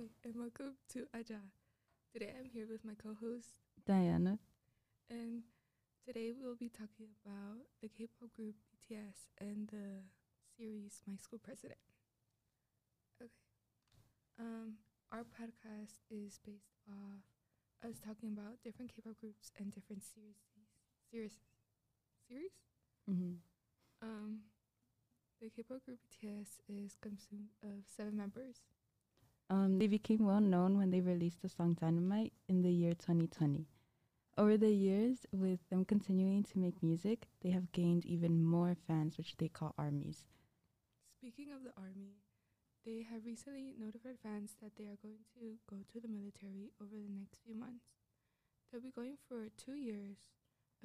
Hi, and welcome to Aja. Today I'm here with my co host, Diana. and today we'll be talking about the K pop group BTS and the series My School President. Okay. Um, our podcast is based off us talking about different K pop groups and different series. Series? Series? Mm-hmm. Um, the K pop group BTS is consumed of seven members. Um, they became well known when they released the song Dynamite in the year 2020. Over the years, with them continuing to make music, they have gained even more fans, which they call armies. Speaking of the army, they have recently notified fans that they are going to go to the military over the next few months. They'll be going for two years.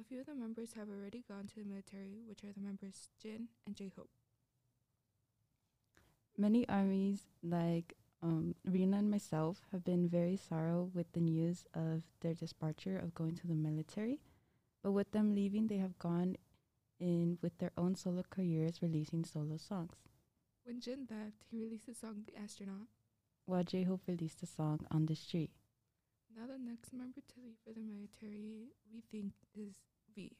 A few of the members have already gone to the military, which are the members Jin and J Hope. Many armies, like um, Rina and myself, have been very sorrow with the news of their departure of going to the military. But with them leaving, they have gone in with their own solo careers, releasing solo songs. When Jin left, he released the song The Astronaut. While J Hope released the song On the Street. Now, the next member to leave for the military, we think, is V,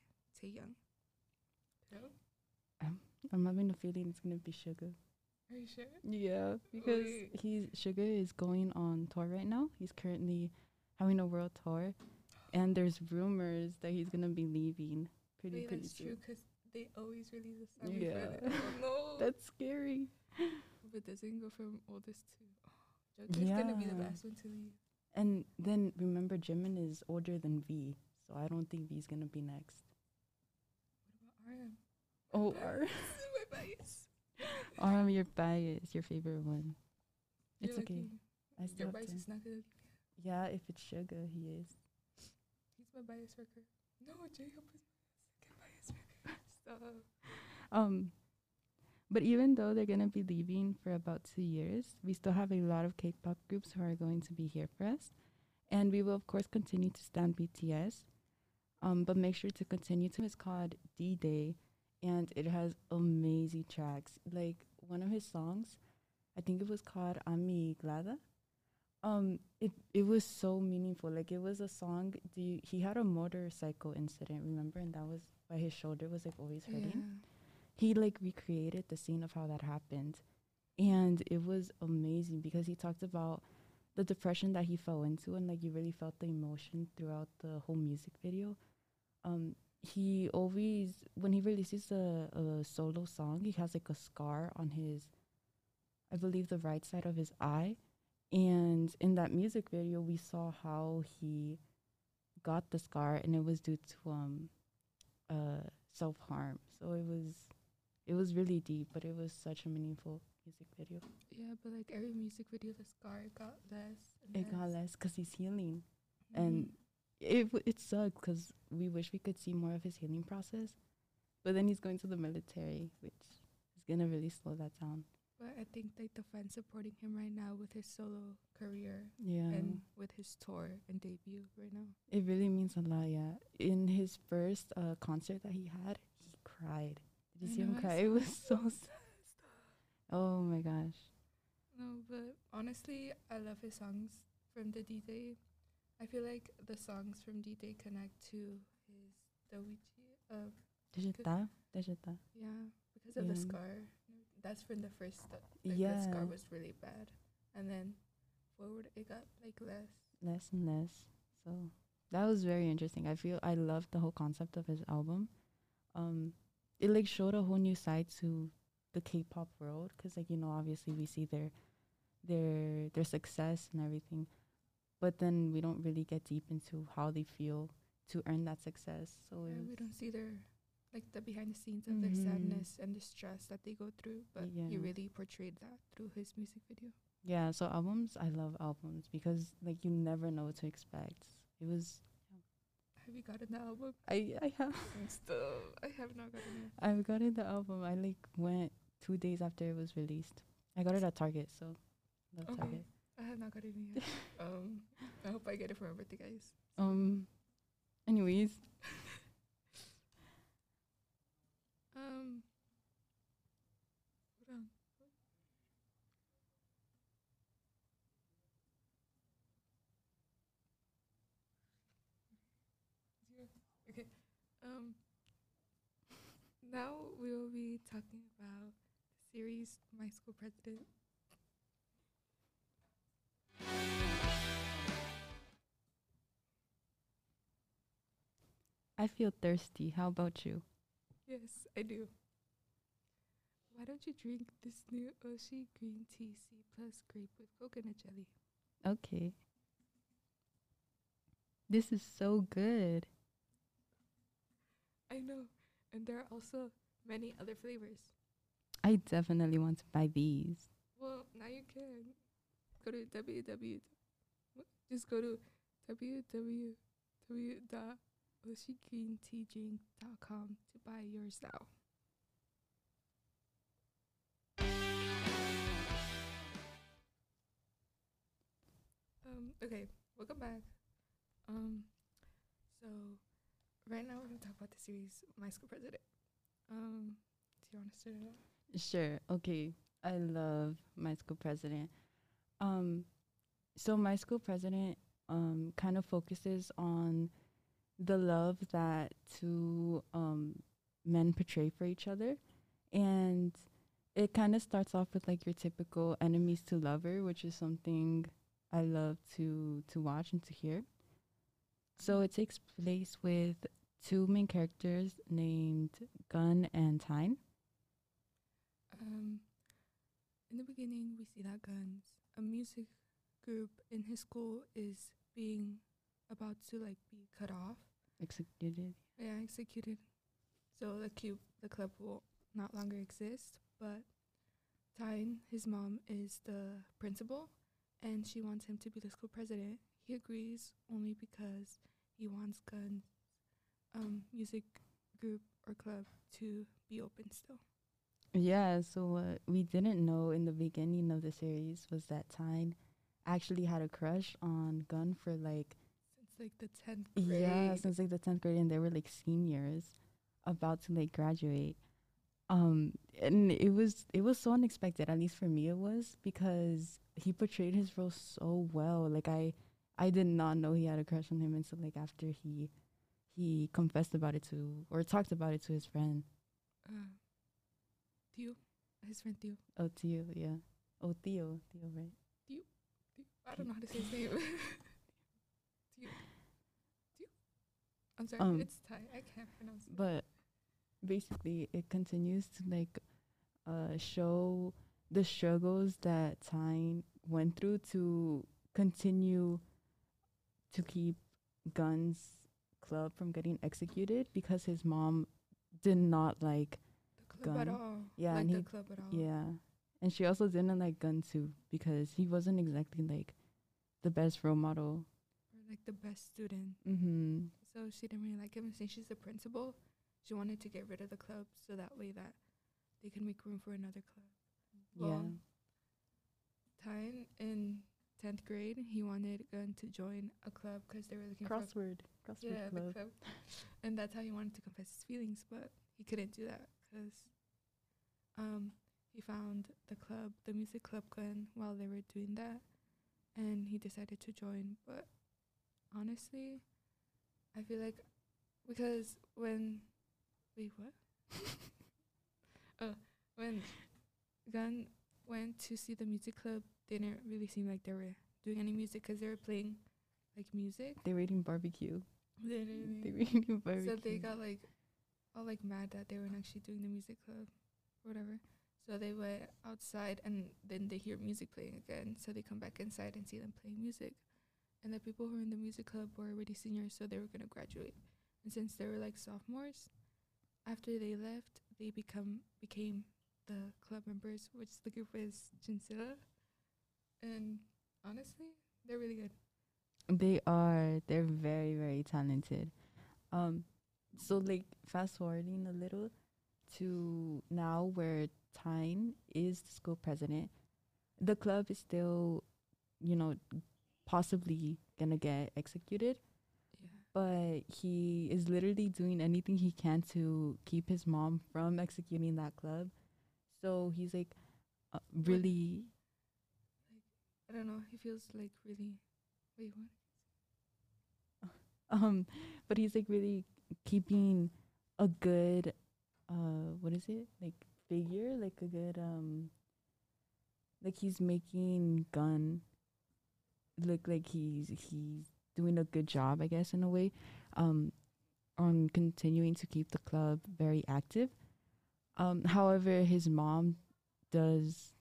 Taehyung. So, I'm having a feeling it's gonna be Suga. Are you sure? Yeah, because Wait. he's Suga is going on tour right now. He's currently having a world tour, and there's rumors that he's gonna be leaving pretty Wait, pretty that's soon. true because they always release a song Yeah. Oh, no. That's scary. But doesn't go from oldest to oh, Jungkook's gonna be the Yeah. last one to leave. And then remember, Jimin is older than V, so I don't think V's gonna be next. What about RM? Oh, This is my bias. RM, your bias, your favorite one. It's okay. I still Your bias is not gonna leave. Yeah, if it's Suga, he is. He's my bias worker. No, J Hope is my second bias worker. Stop. Um, but even though they're gonna be leaving for about two years, we still have a lot of K-pop groups who are going to be here for us, and we will of course continue to stand BTS. Um, but make sure to continue to. It's called D Day, and it has amazing tracks. Like one of his songs, I think it was called Amygdala. Um, it it was so meaningful. Like it was a song. Do you, he had a motorcycle incident, remember? And that was why his shoulder was like always hurting he like recreated the scene of how that happened and it was amazing because he talked about the depression that he fell into and like you really felt the emotion throughout the whole music video um he always when he releases a, a solo song he has like a scar on his i believe the right side of his eye and in that music video we saw how he got the scar and it was due to um uh self-harm so it was it was really deep, but it was such a meaningful music video. Yeah, but like every music video, the scar got less. It got less because he's healing, Mhm. and it it sucked because we wish we could see more of his healing process, but then he's going to the military, which is gonna really slow that down. But I think like the fans supporting him right now with his solo career Yeah, and with his tour and debut right now. it really means a lot. Yeah, in his first uh, concert that he had, he cried. Did you I see him know, I cry? It was so sad. Oh my gosh. No, but honestly, I love his songs from the D Day. I feel like the songs from D Day connect to his Doichi of Dejeta, Dejeta. yeah because of the scar. That's from the first. st- Like, The scar was really bad, and then forward it got like less. less and less. So that was very interesting. I feel I loved the whole concept of his album. Um, it like showed a whole new side to the K-pop world because like you know obviously we see their their their success and everything, but then we don't really get deep into how they feel to earn that success. So Yeah, we don't see their like the behind the scenes of their Mhm. sadness and the stress that they go through, but he really portrayed that through his music video. yeah. So albums, I love albums because like you never know what to expect. It was Have you gotten the album? I I have Still, I have not gotten it. I've gotten the album. I like went two days after it was released. I got it at Target, so love Okay. Target. I have not got it yet. um, I hope I get it for my birthday, guys. Um, anyways. um. Okay. Um. Now we will be talking about the series "My School President." I feel thirsty. How about you? Yes, I do. Why don't you drink this new Oishi green tea C plus grape with coconut jelly? Okay. This is so good. I know, and there are also many other flavors. I definitely want to buy these. Well, now you can go to www. Just go to www.oshigreentteadrink.com to buy yours now. Um, okay, welcome back. Um, so right now we're gonna talk about the series My School President. Um, do you want to start it off? Sure. Okay. I love my school president. Um so my school president um kind of focuses on the love that two um men portray for each other and it kind of starts off with like your typical enemies to lover, which is something I love to to watch and to hear. So it takes place with two main characters named Gun and Tyne. Um, in the beginning, we see that Guns, a music group in his school, is being about to like be cut off. executed. Yeah, executed. So the cube, the club will not longer exist. But Tyne, his mom, is the principal, and she wants him to be the school president. He agrees only because he wants Guns, um, music group or club to be open still. Yeah, so what we didn't know in the beginning of the series was that Tyne actually had a crush on Gun for like Since like the tenth grade. yeah, since like the tenth grade and they were like seniors about to like graduate. Um and it was it was so unexpected, at least for me it was, because he portrayed his role so well. Like I I did not know he had a crush on him until like after he he confessed about it to or talked about it to his friend. uh, Theo, his friend Theo. Oh Theo, yeah. Oh Theo, Theo, right? Theo. Theo. I don't know how to say his name. Theo. Theo. I'm sorry, Um, it's Thai. I can't pronounce it. but basically it continues to like uh show the struggles that Tyne went through to continue to keep Guns Club from getting executed because his mom did not like club at Gun. all. Yeah, like and the he- club at all. yeah and she also didn't like Gun too because he wasn't exactly like the best role model Or like the best student. mhm So she didn't really like him. And since she's the principal, she wanted to get rid of the club so that way that they can make room for another club. yeah Well, Tyne in tenth grade, he wanted Gun to join a club because they were looking for a crossword crossword yeah, the club club. and that's how he wanted to confess his feelings, but he couldn't do that because um, he found the club, the music club gun, while they were doing that, and he decided to join. But honestly, I feel like because when wait what? oh, when Gun went to see the music club, they didn't really seem like they were doing any music because they were playing like music. they were eating barbecue they were eating barbecue So they got like all like mad that they weren't actually doing the music club or whatever. So they went outside and then they hear music playing again. So they come back inside and see them playing music. And the people who were in the music club were already seniors, so they were gonna graduate. And since they were like sophomores, after they left, they become became the club members, which the group is Chinzilla. And honestly, they're really good. They are. They're very, very talented. Um, so like fast forwarding a little to now where Tyne is the school president, the club is still, you know, possibly gonna get executed, Yeah. but he is literally doing anything he can to keep his mom from executing that club. So he's like, uh, really, I don't know. He feels like really. Wait, what? um, but he's like really keeping a good uh what is it? Like figure like a good um like he's making gun look like he's he's doing a good job i guess in a way um on continuing to keep the club very active. Um however his mom does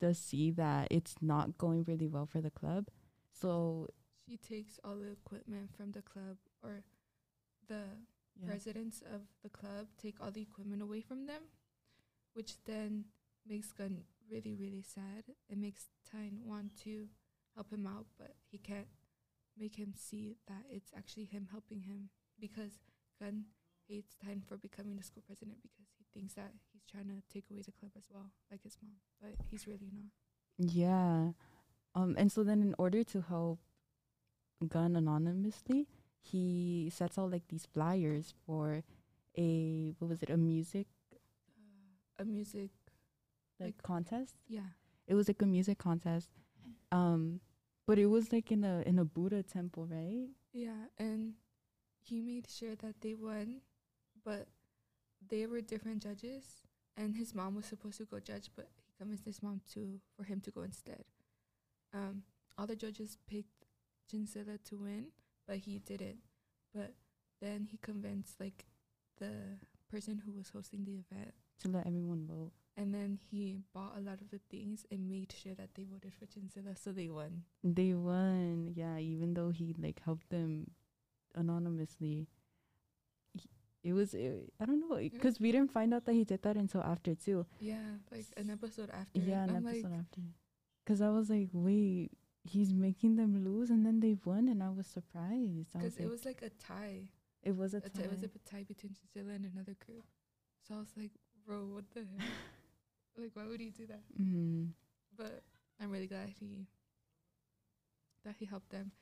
does see that it's not going really well for the club. So She takes all the equipment from the club or the yeah. residents of the club take all the equipment away from them, which then makes Gun really, really sad. It makes Tyne want to help him out, but he can't make him see that it's actually him helping him because Gun hates Tyne for becoming the school president because he thinks that he's trying to take away the club as well, like his mom, but he's really not. Yeah. Um and so then in order to help Gun anonymously, he sets out like these flyers for a what was it, a music Uh, a music, like, Like- contest? yeah, It was like a music contest. Um but it was like in a in a Buddha temple, right? Yeah, and he made sure that they won, but they were different judges, and his mom was supposed to go judge, but he convinced his mom to for him to go instead. Um, all the judges picked Chinzilla to win, but he didn't. But then he convinced like the person who was hosting the event, To let everyone vote. and then he bought a lot of the things and made sure that they voted for Chinzilla, so they won. They won. Yeah, even though he like helped them anonymously. He- It was it, I don't know because we didn't find out that he did that until after too. Yeah, like an episode after. Yeah, an I'm like, episode after. Because I was like, wait, he's making them lose, and then they won, and I was surprised. Because it was like a tie. it was a A tie. It was a tie. between Chinchilla and another group. So I was like, bro, what the heck? like, why would he do that? Mm. But I'm really glad he that he helped them.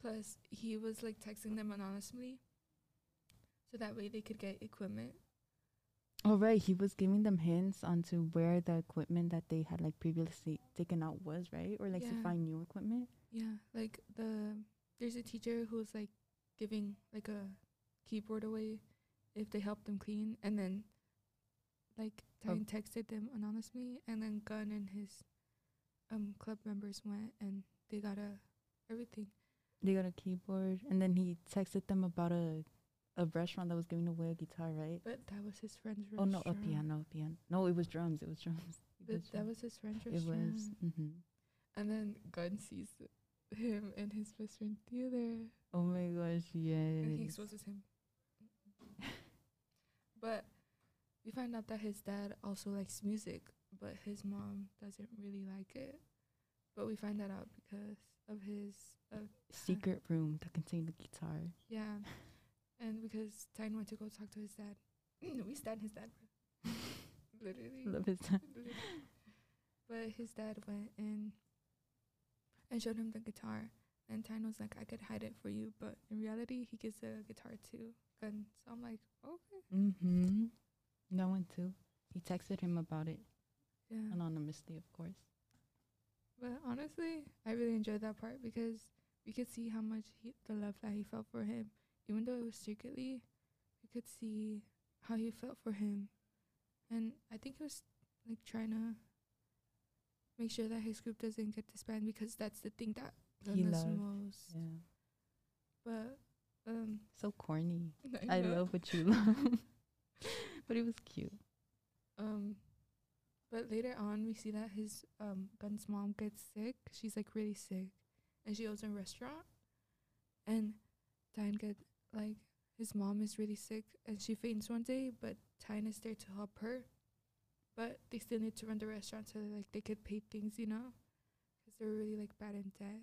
Plus, he was like texting them anonymously, so that way they could get equipment. Oh right, he was giving them hints onto where the equipment that they had like previously taken out was, right? Or like to find new equipment. Yeah, like the there's a teacher who's like giving like a keyboard away if they help them clean, and then like Oh. Texted them anonymously, and then Gun and his um club members went and they got a everything. They got a keyboard, and then he texted them about a a restaurant that was giving away a guitar, right? But that was his friend's Oh no, a piano, a piano. No, it was drums. It was drums. It But was that drums. was his friend's It restaurant. was. hmm And then Gun sees him and his best friend Theodore. Oh my gosh, yeah. and he yes. exposes him. but we find out that his dad also likes music, but his mom doesn't really like it. But we find that out because of his uh, Secret room that contained the guitar. yeah, and because Tyne went to go talk to his dad. we stand his dad, bro. literally. Love his. literally. But his dad went in and showed him the guitar. And Tyne was like, I could hide it for you. But in reality, he gives the guitar to Gun. So I'm like, okay. mm-hmm. That one too. He texted him about it Yeah. anonymously, of course. But honestly, I really enjoyed that part because we could see how much he, the love that he felt for him. Even though it was secretly, we could see how he felt for him. And I think he was like trying to make sure that his group doesn't get disbanded because that's the thing that He loved, most. Yeah. But um So corny. I know. love what you love. but it was cute. Um, but later on, we see that his um Gun's mom gets sick. She's like really sick, and she owns a restaurant. And Tyne get like his mom is really sick, and she faints one day. But Tyne is there to help her. But they still need to run the restaurant so like they could pay things, you know, because they're really like bad in debt.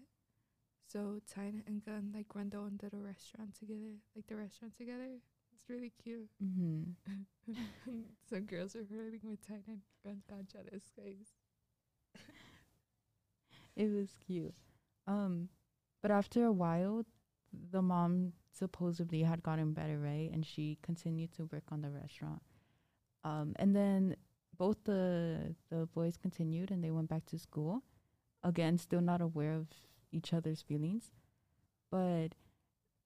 So Tyne and Gun like run their own little restaurant together, like the restaurant together. It's really cute. Mm-hmm. Some girls are flirting with Tyne and Gun got jealous, guys. It was cute. Um, but after a while, the mom supposedly had gotten better, right? And she continued to work on the restaurant. Um, and then both the the boys continued and they went back to school. Again, still not aware of each other's feelings. But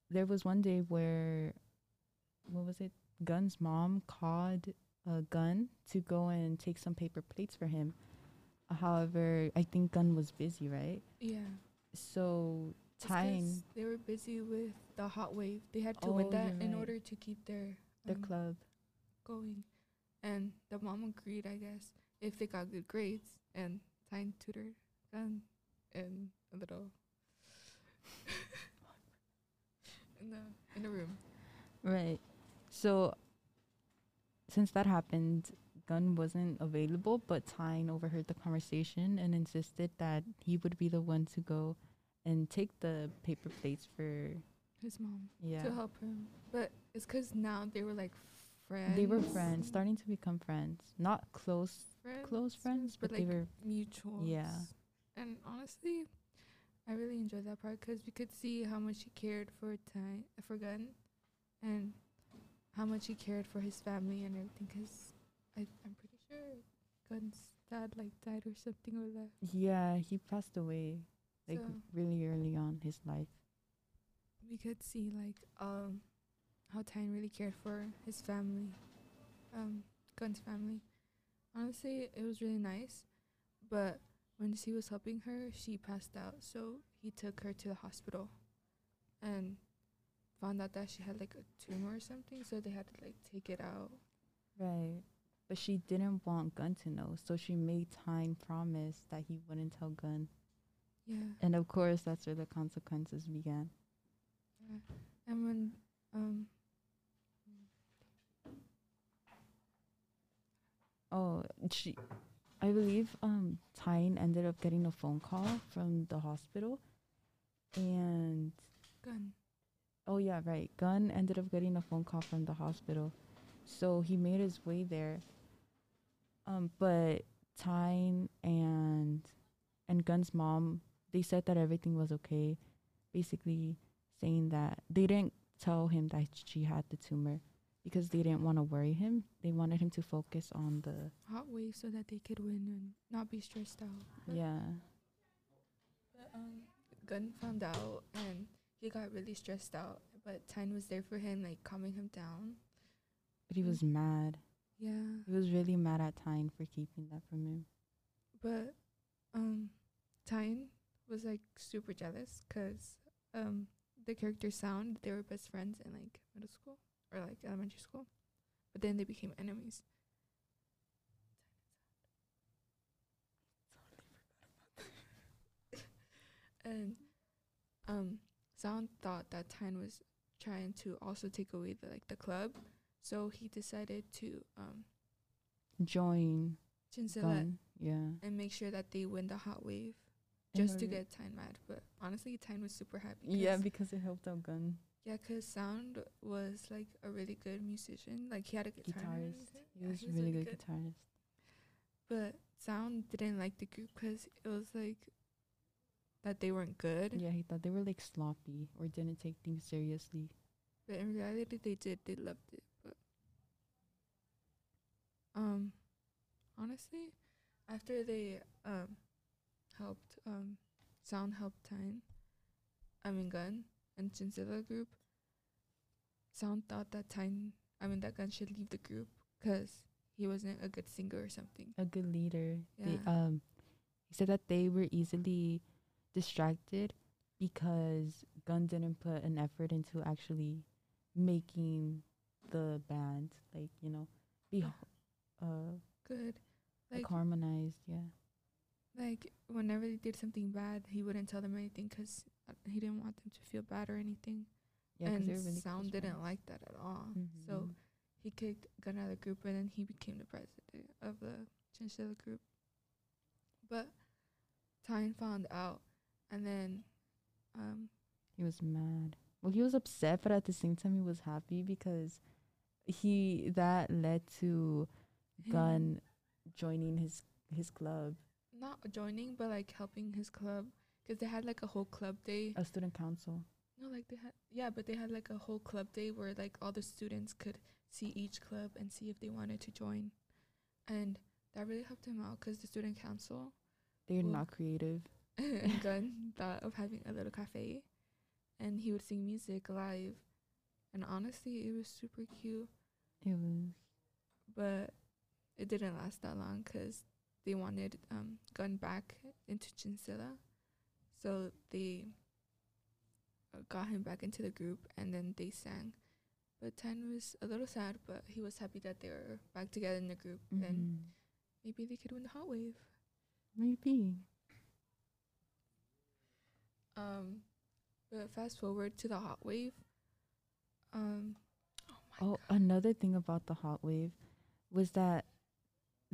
there was one day where what was it? Gun's mom called uh, Gun to go and take some paper plates for him. However, I think Gun was busy, right? Yeah. So Tyne, They were busy with the hot wave. They had to Oh, win that in right. order to keep their the um, club. going. And the mom agreed, I guess, if they got good grades and Tyne tutored Gun in a little in the in the room. Right. So since that happened, Gun wasn't available, but Tyne overheard the conversation and insisted that he would be the one to go and take the paper plates for His mom yeah. to help him, but it's because now they were like friends. They were friends, starting to become friends. Not close friends, close friends, but, but they were mutual. Yeah. And honestly, I really enjoyed that part because we could see how much he cared for Ty for Gun, and how much he cared for his family and everything. 'Cause I I'm pretty sure Gun's dad like died or something or that. yeah, he passed away like So- really early on his life. we could see like um how Tyne really cared for his family, um, Gun's family. Honestly, it was really nice, but when he was helping her, she passed out. So he took her to the hospital, and found out that she had like a tumor or something. So they had to like take it out. Right. But she didn't want Gun to know, so she made Tyne promise that he wouldn't tell Gun. Yeah. And of course, that's where the consequences began. yeah. And when um Oh, she, I believe um Tyne ended up getting a phone call from the hospital, and Gun oh yeah, right, Gun ended up getting a phone call from the hospital, so he made his way there. Um, but Tyne and and Gun's mom, they said that everything was okay, basically saying that they didn't tell him that she had the tumor because they didn't want to worry him. They wanted him to focus on the hot wave so that they could win and not be stressed out. Yeah. But um, Gun found out and he got really stressed out. But Tyne was there for him, like calming him down. But he was mad. Yeah. He was really mad at Tyne for keeping that from him. But um, Tyne was like super jealous 'cause um, the character Sound they were best friends in like middle school or like elementary school, but then they became enemies. and um, Sound thought that Tyne was trying to also take away the like the club, so he decided to um, Join Gun. Yeah. and make sure that they win the hot wave just to get Tyne mad. But honestly, Tyne was super happy. yeah, 'cause- because it helped out Gun. yeah, cause Sound was like a really good musician. Like he had a guitar. Guitarist. He Yeah, was really good guitarist. But Sound didn't like the group because it was like that they weren't good. Yeah, he thought they were like sloppy or didn't take things seriously. But in reality, they did. They loved it. But um, honestly, after they um helped um Sound helped Tyne, I mean Gun and Chinzilla group. Sound thought that Tyne, I mean that Gun should leave the group because he wasn't a good singer or something. A good leader. They, Yeah. um, he said that they were easily distracted because Gun didn't put an effort into actually making the band like you know be uh Good. like Like harmonized. Yeah. Like whenever they did something bad, he wouldn't tell them anything because he didn't want them to feel bad or anything. Yeah, and really Sound didn't like that at all. So Mhm. he kicked Gun out of the group, and then he became the president of the Chinchilla group. But Tyne found out, and then um, He was mad. Well, he was upset, but at the same time, he was happy because he that led to Gun joining his his club, not joining, but like helping his club because they had like a whole club day. a student council. No, like they had yeah, but they had like a whole club day where like all the students could see each club and see if they wanted to join, and that really helped him out because the student council They're not creative. and Gun thought of having a little cafe, and he would sing music live, and honestly, it was super cute. It was. but it didn't last that long because they wanted um Gun back into Chinzilla, so they uh, got him back into the group, and then they sang. But Tan was a little sad, but he was happy that they were back together in the group, and Mhm. maybe they could win the Hot Wave. Maybe. Um, but fast forward to the Hot Wave. Um, oh my Oh, another thing about the hot wave was that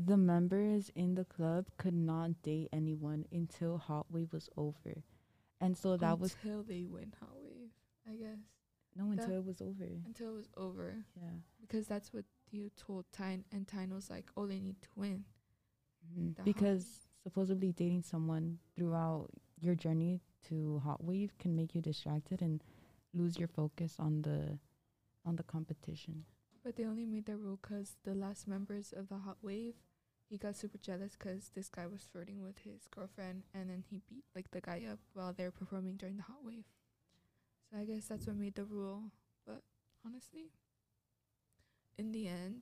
the members in the club could not date anyone until hot wave was over. And so that was until they win Hot Wave, I guess. no that- until it was over. Until it was over. Yeah. because that's what you told Tyne, and Tyne was like, "Oh, they need to win." Mhm. The Because supposedly dating someone throughout your journey to hot wave can make you distracted and lose your focus on the on the competition. But they only made that rule because the last members of the Hot Wave, he got super jealous because this guy was flirting with his girlfriend, and then he beat like the guy up while they were performing during the Hot Wave. So I guess that's what made the rule. But honestly, in the end,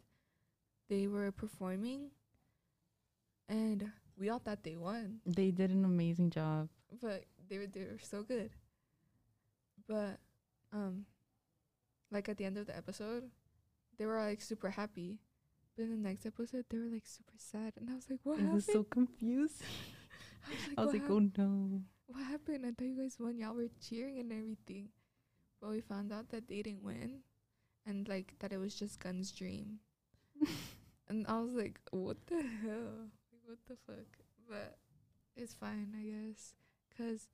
they were performing, and we all thought they won. They did an amazing job. but they were they were so good. But um like at the end of the episode, they were like super happy. But in the next episode they were like super sad and I was like, What I was so confused. I was like, I was like, oh no. what happened? I thought you guys won. Y'all were cheering and everything. But we found out that they didn't win and like that it was just Gun's dream. and I was like, what the hell? Like, what the fuck? But it's fine, I guess, cause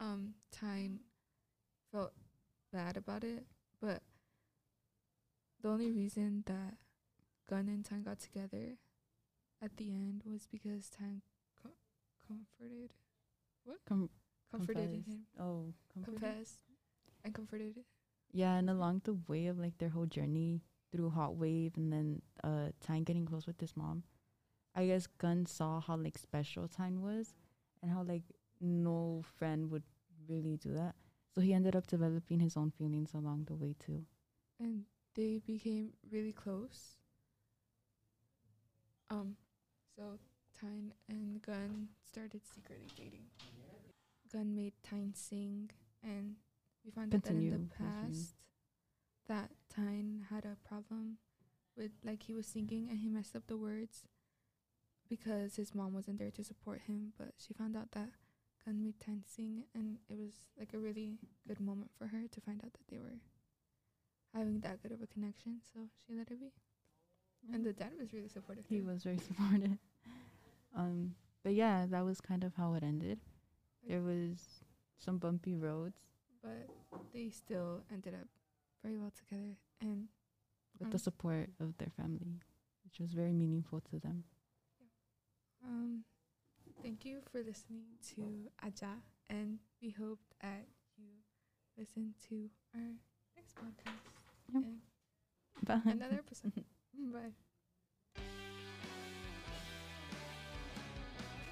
um Tyne felt bad about it, but the only reason that Gun and Tyne got together at the end was because Tyne co- comforted Com- comforted confessed. him, Oh, comforted? confessed, and comforted. Yeah, and along the way of like their whole journey through Hot Wave and then uh Tyne getting close with his mom, I guess Gun saw how like special Tyne was and how like no friend would really do that. So he ended up developing his own feelings along the way too. and they became really close. Um, so Tyne and Gun started secretly dating. Gun made Tyne sing, and we found out that in the past that Tyne had a problem with like he was singing and he messed up the words because his mom wasn't there to support him. But she found out that Gun made Tyne sing, and it was like a really good moment for her to find out that they were having that good of a connection. So she let it be. And the dad was really supportive. he too. was very supportive. Um, but yeah, that was kind of how it ended. There was some bumpy roads, but they still ended up very well together. And with the Mm. support of their family, which was very meaningful to them. Yeah. um, thank you for listening to Aja, and we hope that you listen to our next podcast Yep. and Bye. another episode. Bye.